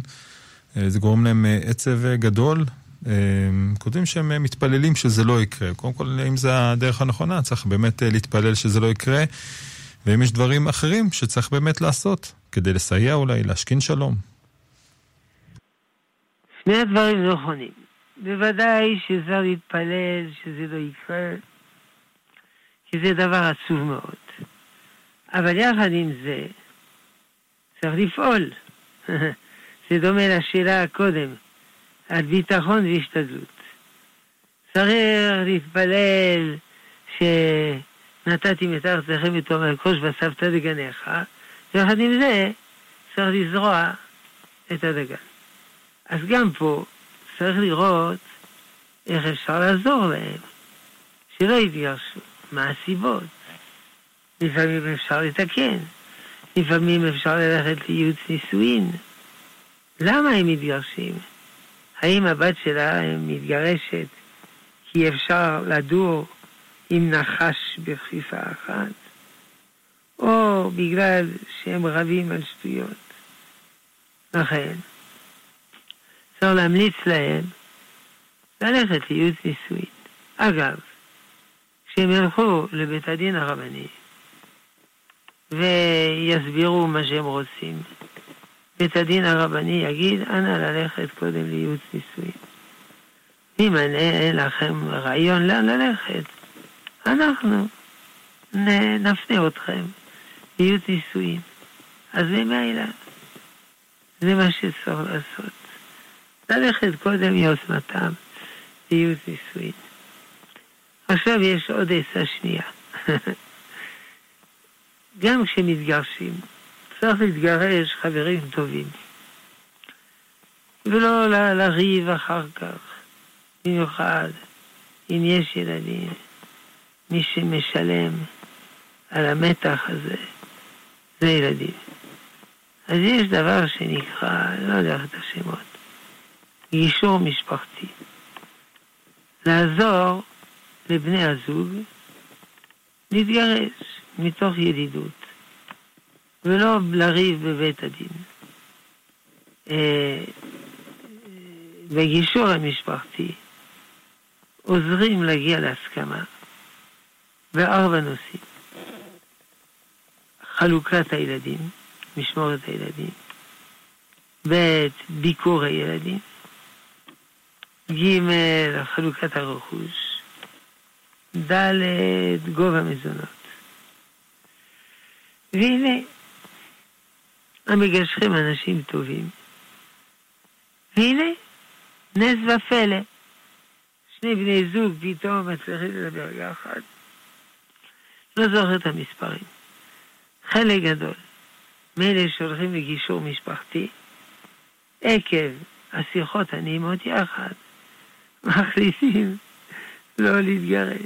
זה גורם להם עצב גדול. Uh, כותבים שהם uh, מתפללים שזה לא יקרה. קודם כל, אם זה הדרך הנכונה, צריך באמת uh, להתפלל שזה לא יקרה. ואם יש דברים אחרים שצריך באמת לעשות, כדי לסייע אולי, להשכין שלום. שני הדברים נכונים. בוודאי שצריך להתפלל שזה לא יקרה, כי זה דבר עצוב מאוד. אבל יחד עם זה, צריך לפעול. זה דומה לשאלה הקודם, על ביטחון והשתדלות. צריך להתפלל שנתתי מתחת לכם את עומר כוש ואספת דגניך, ויחד עם זה צריך לזרוע את הדגן. אז גם פה צריך לראות איך אפשר לעזור להם, שלא יתגרשו, מה הסיבות. לפעמים אפשר לתקן, לפעמים אפשר ללכת לייעוץ נישואין. למה הם מתגרשים? האם הבת שלה מתגרשת כי אפשר לדור עם נחש בכפיפה אחת? או בגלל שהם רבים על שטויות. לכן, צריך להמליץ להם ללכת לייעוץ נישואין. אגב, כשהם ילכו לבית הדין הרבני ויסבירו מה שהם רוצים, בית הדין הרבני יגיד, אנא ללכת קודם לייעוץ נישואין. אם אין לכם רעיון לאן ללכת, אנחנו נפנה אתכם, יהיו נישואים. אז ממילא, זה מה שצריך לעשות. ללכת קודם מיוזמתם, יהיו נישואים. עכשיו יש עוד עצה שנייה. גם כשמתגרשים, צריך להתגרש חברים טובים. ולא לריב אחר כך, במיוחד אם יש ילדים. מי שמשלם על המתח הזה זה ילדים. אז יש דבר שנקרא, לא יודע את השמות, גישור משפחתי. לעזור לבני הזוג להתגרש מתוך ידידות, ולא לריב בבית הדין. אה, בגישור המשפחתי עוזרים להגיע להסכמה בארבע נושאים. חלוקת הילדים, משמורת הילדים, ב' ביקור הילדים, ג' חלוקת הרכוש, ד' גובה מזונות. והנה, המגשרים אנשים טובים. והנה, נס ופלא. שני בני זוג פתאום מצליחים לדבר יחד. לא זוכר את המספרים. חלק גדול מאלה שהולכים לגישור משפחתי, עקב השיחות הנעימות יחד, מחליטים לא להתגרש,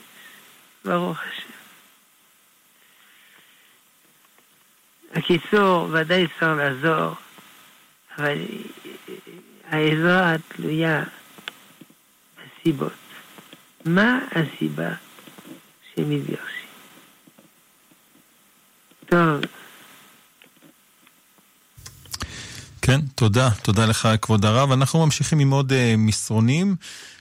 ברוך השם. הקיצור, ודאי צריך לעזור, אבל העזרה תלויה בסיבות. מה הסיבה שמתגרשים? טוב. כן, תודה. תודה לך, כבוד הרב. אנחנו ממשיכים עם עוד uh, מסרונים.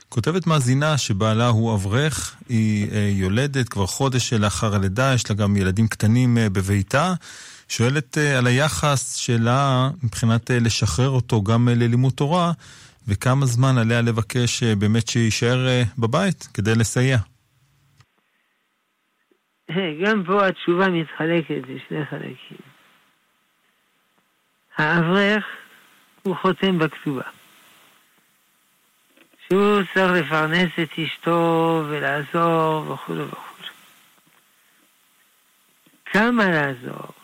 כותבת מאזינה שבעלה הוא אברך, היא uh, יולדת כבר חודש לאחר הלידה, יש לה גם ילדים קטנים uh, בביתה. שואלת uh, על היחס שלה מבחינת uh, לשחרר אותו גם uh, ללימוד תורה, וכמה זמן עליה לבקש באמת שיישאר בבית כדי לסייע. גם פה התשובה מתחלקת לשני חלקים. האברך הוא חותם בכתובה. שהוא צריך לפרנס את אשתו ולעזור וכו' וכו'. כמה לעזור,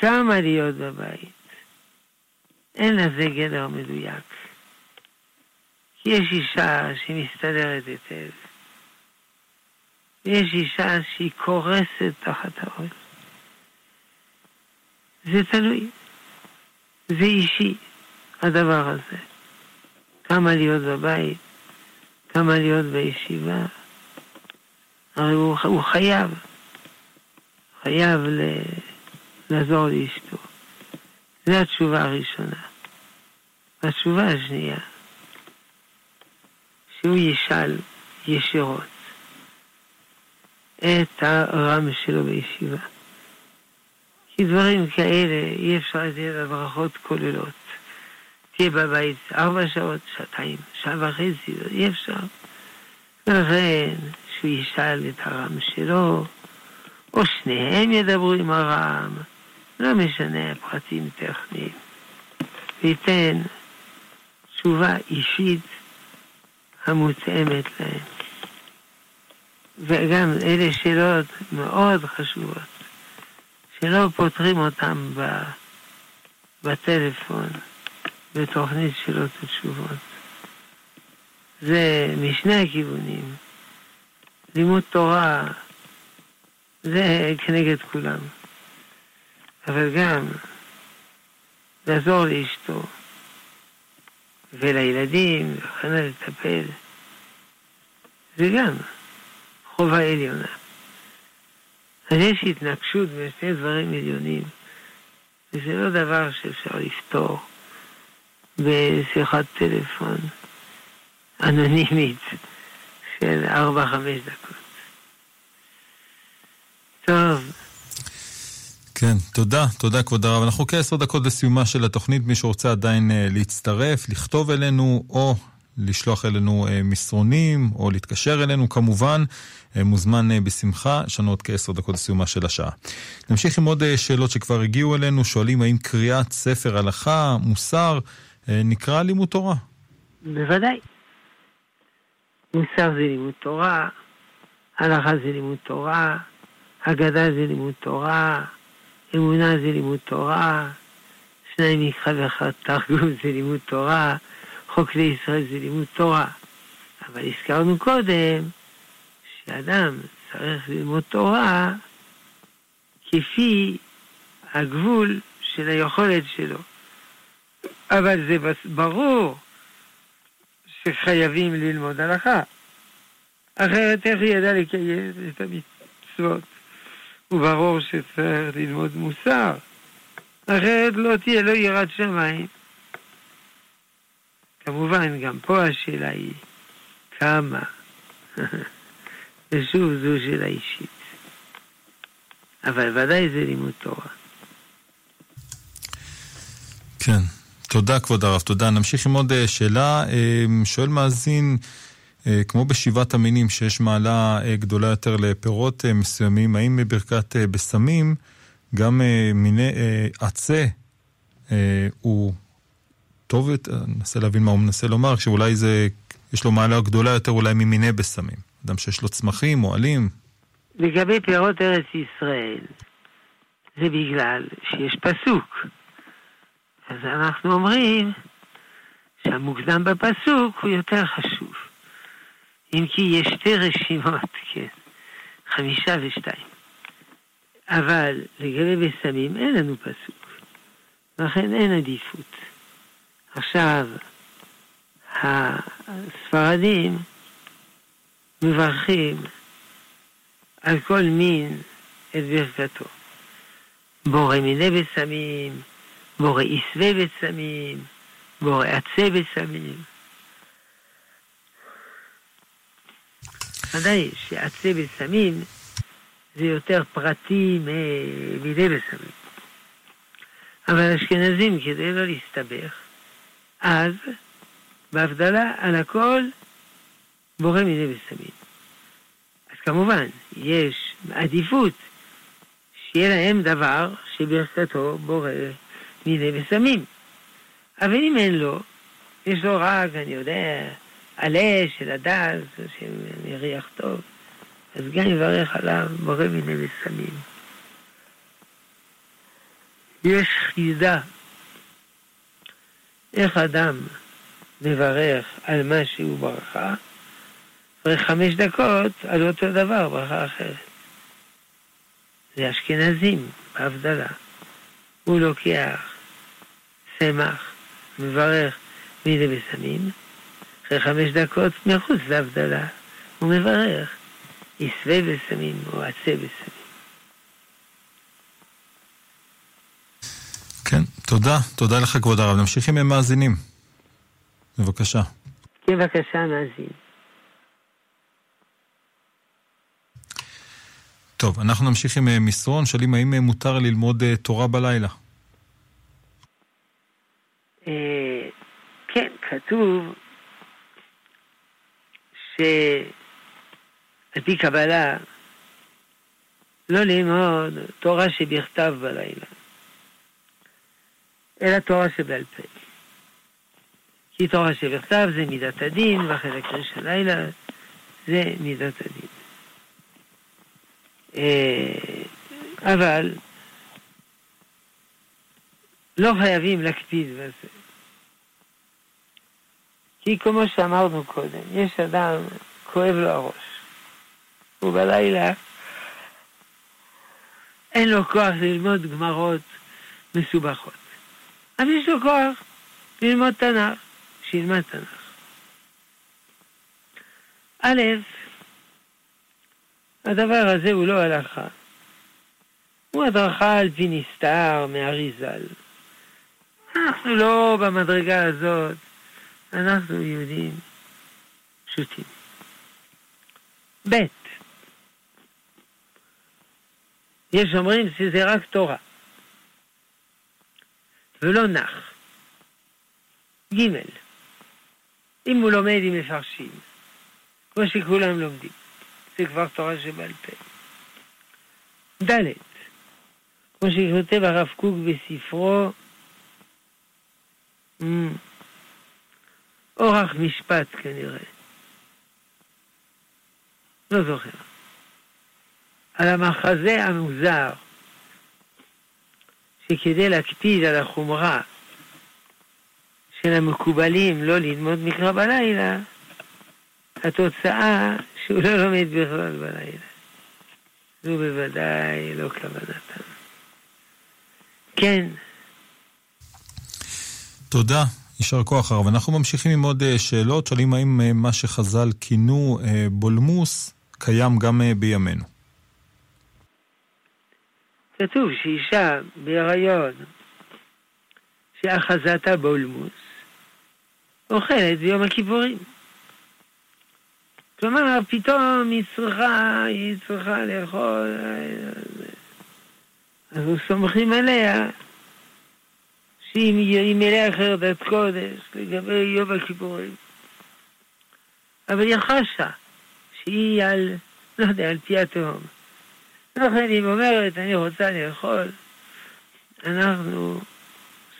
כמה להיות בבית, אין לזה גדר מדויק. כי יש אישה שמסתדרת היטב, ויש אישה שהיא קורסת תחת העול. זה תלוי. זה אישי, הדבר הזה. כמה להיות בבית, כמה להיות בישיבה. הרי הוא, הוא חייב, חייב ל, לעזור לאשתו. זו התשובה הראשונה. והתשובה השנייה, שהוא ישאל ישירות את הרם שלו בישיבה. כי דברים כאלה אי אפשר לתת הדרכות כוללות. תהיה בבית ארבע שעות, שעתיים, שעה וחצי, אי אפשר. ולכן שהוא ישאל את הרם שלו, או שניהם ידברו עם הרם, לא משנה פרטים טכניים, וייתן תשובה אישית המותאמת להם. וגם אלה שאלות מאוד חשובות, שלא פותרים אותן בטלפון, בתוכנית שאלות ותשובות. זה משני הכיוונים. לימוד תורה זה כנגד כולם. אבל גם לעזור לאשתו ולילדים וכן לטפל, זה גם. חובה עליונה. אז יש התנגשות בין שני דברים עליונים, וזה לא דבר שאפשר לפתור בשיחת טלפון אנונימית של ארבע-חמש דקות. טוב. כן, תודה, תודה כבוד הרב. אנחנו כעשר דקות לסיומה של התוכנית, מי שרוצה עדיין uh, להצטרף, לכתוב אלינו או לשלוח אלינו מסרונים או להתקשר אלינו כמובן, מוזמן בשמחה, יש לנו עוד כעשר דקות לסיומה של השעה. נמשיך עם עוד שאלות שכבר הגיעו אלינו, שואלים האם קריאת ספר הלכה, מוסר, נקרא לימוד תורה? בוודאי. מוסר זה לימוד תורה, הלכה זה לימוד תורה, הגדה זה לימוד תורה, אמונה זה לימוד תורה, שניים מקרא ואחד תרגום זה לימוד תורה, חוק לישראל זה לימוד תורה. אבל הזכרנו קודם שאדם צריך ללמוד תורה כפי הגבול של היכולת שלו. אבל זה ברור שחייבים ללמוד הלכה. אחרת איך ידע לקיים את המצוות? וברור שצריך ללמוד מוסר. אחרת לא תהיה לו יראת שמיים. כמובן, גם פה השאלה היא כמה. ושוב, זו שאלה אישית. אבל ודאי זה לימוד תורה. כן. תודה, כבוד הרב, תודה. נמשיך עם עוד אה, שאלה. אה, שואל מאזין, כמו בשבעת המינים, שיש מעלה גדולה יותר לפירות מסוימים, האם בברכת בשמים גם מיני עצה הוא טוב יותר? אני מנסה להבין מה הוא מנסה לומר, שאולי זה, יש לו מעלה גדולה יותר אולי ממיני בשמים. אדם שיש לו צמחים, אוהלים. לגבי פירות ארץ ישראל, זה בגלל שיש פסוק. אז אנחנו אומרים שהמוקדם בפסוק הוא יותר חשוב. אם כי יש שתי רשימות, כן, חמישה ושתיים. אבל לגבי בסמים אין לנו פסוק, לכן אין עדיפות. עכשיו, הספרדים מברכים על כל מין את ברכתו. בורא מיני בסמים, בורא עשווה בסמים, בורא עצה בסמים. ודאי שעצה בסמים זה יותר פרטי ממיני בסמים. אבל אשכנזים, כדי לא להסתבך, אז בהבדלה על הכל בורא מיני בסמים. אז כמובן, יש עדיפות שיהיה להם דבר שברכתו בורא מיני וסמים. אבל אם אין לו, יש לו רק, אני יודע, עלה של הדס, שמריח טוב, אז גם יברך עליו בורא מיני וסמים. יש חידה איך אדם מברך על מה שהוא ברכה, וחמש דקות על אותו דבר, ברכה אחרת. זה אשכנזים בהבדלה. הוא לוקח צמח, מברך מידי בסמים, אחרי חמש דקות מחוץ להבדלה, הוא מברך יסווה בסמים או עצה בסמים. כן, תודה. תודה לך, כבוד הרב. נמשיך עם מאזינים. בבקשה. כן, בבקשה, מאזין. טוב, אנחנו נמשיך עם אה, מסרון, שואלים האם אה, מותר ללמוד אה, תורה בלילה. כן, כתוב שעל פי קבלה לא ללמוד תורה שבכתב בלילה, אלא תורה שבעל פה. כי תורה שבכתב זה מידת הדין, והחלק ראשון לילה זה מידת הדין. אה, אבל לא חייבים להקפיד בזה. כי כמו שאמרנו קודם, יש אדם, כואב לו הראש. ובלילה אין לו כוח ללמוד גמרות מסובכות. אבל יש לו כוח ללמוד תנ"ך, שילמד תנ"ך. א', הדבר הזה הוא לא הלכה. הוא הדרכה על פי נסתר מאריזל. אנחנו לא במדרגה הזאת, אנחנו יהודים פשוטים. ב', יש אומרים שזה רק תורה, ולא נח. ג', אם הוא לומד עם מפרשים, כמו שכולם לומדים, זה כבר תורה שבעל פה. ד', כמו שכותב הרב קוק בספרו, אורח משפט כנראה. לא זוכר. על המחזה המוזר, שכדי להקפיד על החומרה של המקובלים לא ללמוד מקרא בלילה, התוצאה שהוא לא לומד בכלל בלילה. זו בוודאי לא כוונתם. כן. תודה. יישר כוח הרב. אנחנו ממשיכים עם עוד אה, שאלות, שואלים האם אה, מה שחז"ל כינו אה, בולמוס קיים גם בימינו. כתוב שאישה בהיריון שאחזתה בולמוס אוכלת ביום הכיפורים. כלומר, פתאום היא צריכה, היא צריכה לאכול, אז סומכים עליה שהיא מלאה חרדת קודש לגבי יום הכיפורים. אבל היא חשה שהיא על, לא יודע, על פי התהום. לכן היא אומרת, אני רוצה לאכול, אנחנו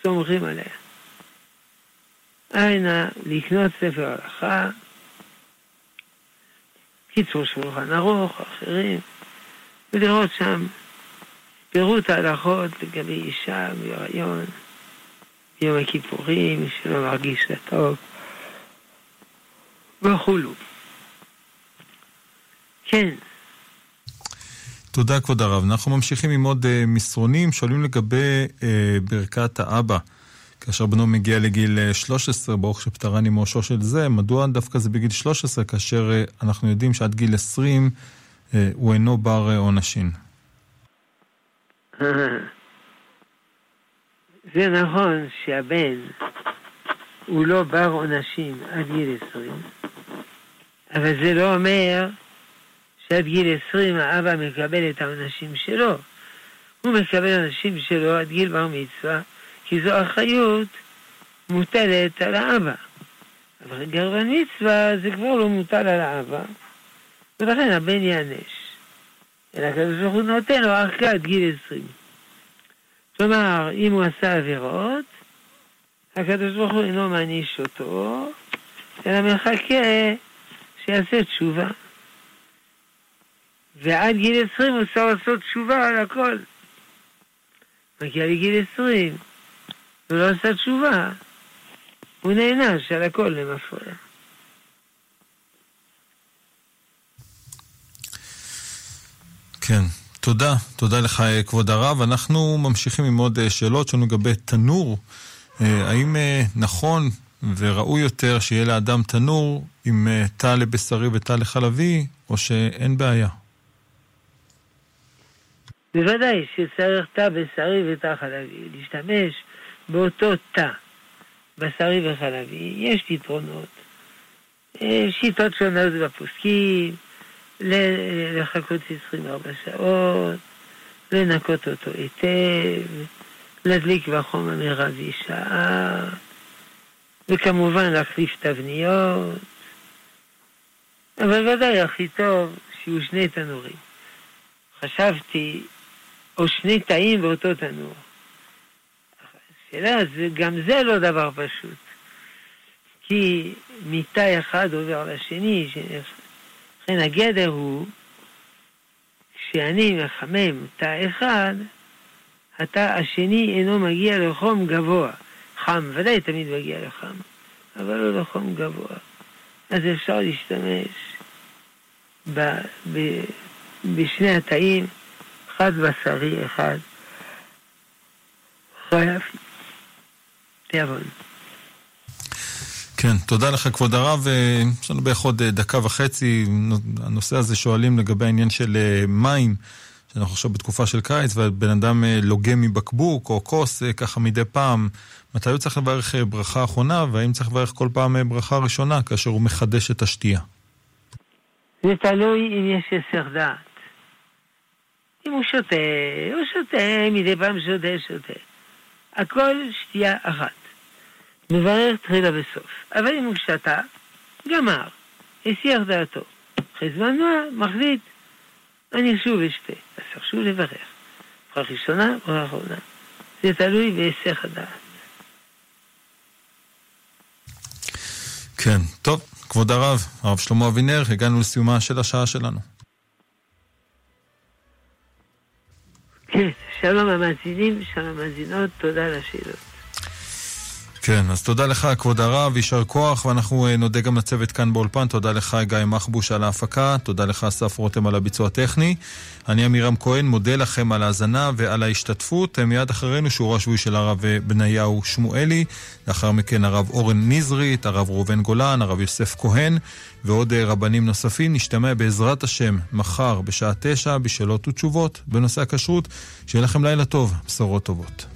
סומכים עליה. איינה לקנות ספר הלכה, קיצור שולחן ארוך, אחרים, ולראות שם פירוט ההלכות לגבי אישה בהיריון, ביום הכיפורים, שלא מרגיש לטוב, וכולו. כן. תודה, כבוד הרב. אנחנו ממשיכים עם עוד uh, מסרונים, שואלים לגבי uh, ברכת האבא. כאשר בנו מגיע לגיל 13, אה, ברוך שפטרני מאושו של זה, מדוע דווקא זה בגיל 13, כאשר uh, אנחנו יודעים שעד גיל 20 uh, הוא אינו בר עונשין? זה נכון שהבן הוא לא בר עונשים עד גיל 20, אבל זה לא אומר שעד גיל 20 האבא מקבל את העונשים שלו. הוא מקבל עונשים שלו עד גיל בר מצווה, כי זו אחריות מוטלת על האבא. אבל גרבן מצווה זה כבר לא מוטל על האבא, ולכן הבן ייענש. אלא הקדוש ברוך הוא נותן לו ארכה עד גיל 20. כלומר, אם הוא עשה עבירות, הקדוש ברוך הוא אינו מעניש אותו, אלא מחכה שיעשה תשובה. ועד גיל 20 הוא צריך לעשות תשובה על הכל. מגיע לגיל 20, הוא לא עשה תשובה, הוא נענש על הכל למפריע. כן, תודה, תודה לך כבוד הרב. אנחנו ממשיכים עם עוד אה, שאלות שלנו לגבי תנור. אה, האם אה, נכון וראוי יותר שיהיה לאדם תנור עם תא לבשרי ותא לחלבי, או שאין בעיה? בוודאי שצריך תא בשרי ותא חלבי. להשתמש באותו תא, בשרי וחלבי, יש פתרונות. שיטות שונות בפוסקים, לחכות 24 שעות, לנקות אותו היטב, להדליק בחום המרבי שעה, וכמובן להחליף תבניות, אבל ודאי הכי טוב שיהיו שני תנורים. חשבתי, או שני תאים באותו תנור. השאלה, גם זה לא דבר פשוט. כי מתא אחד עובר לשני, לכן הגדר הוא, כשאני מחמם תא אחד, התא השני אינו מגיע לחום גבוה. חם, ודאי תמיד מגיע לחם, אבל לא לחום גבוה. אז אפשר להשתמש ב, ב, בשני התאים, אחד בשרי, אחד חייב תיאבון. כן, תודה לך כבוד הרב. אה, יש לנו בערך עוד אה, דקה וחצי. הנושא הזה שואלים לגבי העניין של אה, מים, שאנחנו עכשיו בתקופה של קיץ, ובן אדם לוגם מבקבוק או כוס ככה מדי פעם. מתי הוא צריך לברך ברכה אחרונה, והאם צריך לברך כל פעם ברכה ראשונה כאשר הוא מחדש את השתייה? זה תלוי אם יש הסר דעת. אם הוא שותה, הוא שותה, מדי פעם שותה, שותה. הכל שתייה אחת. מברך תחילה וסוף. אבל אם הוא שתה, גמר, הסיח דעתו. אחרי זמן מה, מחליט, אני שוב אשתה. אז צריך שוב לברך. ברכה ראשונה, ברכה אחרונה. זה תלוי בהיסח הדעת. כן, טוב, כבוד הרב, הרב שלמה אבינר, הגענו לסיומה של השעה שלנו. כן, שלום המאזינים, שלום המאזינות, תודה על השאלות. כן, אז תודה לך, כבוד הרב, יישר כוח, ואנחנו אה, נודה גם לצוות כאן באולפן. תודה לך, גיא מחבוש, על ההפקה, תודה לך, אסף רותם, על הביצוע הטכני. אני עמירם כהן, מודה לכם על ההאזנה ועל ההשתתפות. אה, מיד אחרינו שיעור השבועי של הרב אה, בניהו שמואלי, לאחר מכן הרב אורן נזרית, הרב ראובן גולן, הרב יוסף כהן, ועוד רבנים נוספים. נשתמע בעזרת השם מחר בשעה תשע בשאלות ותשובות בנושא הכשרות. שיהיה לכם לילה טוב, בשורות טובות.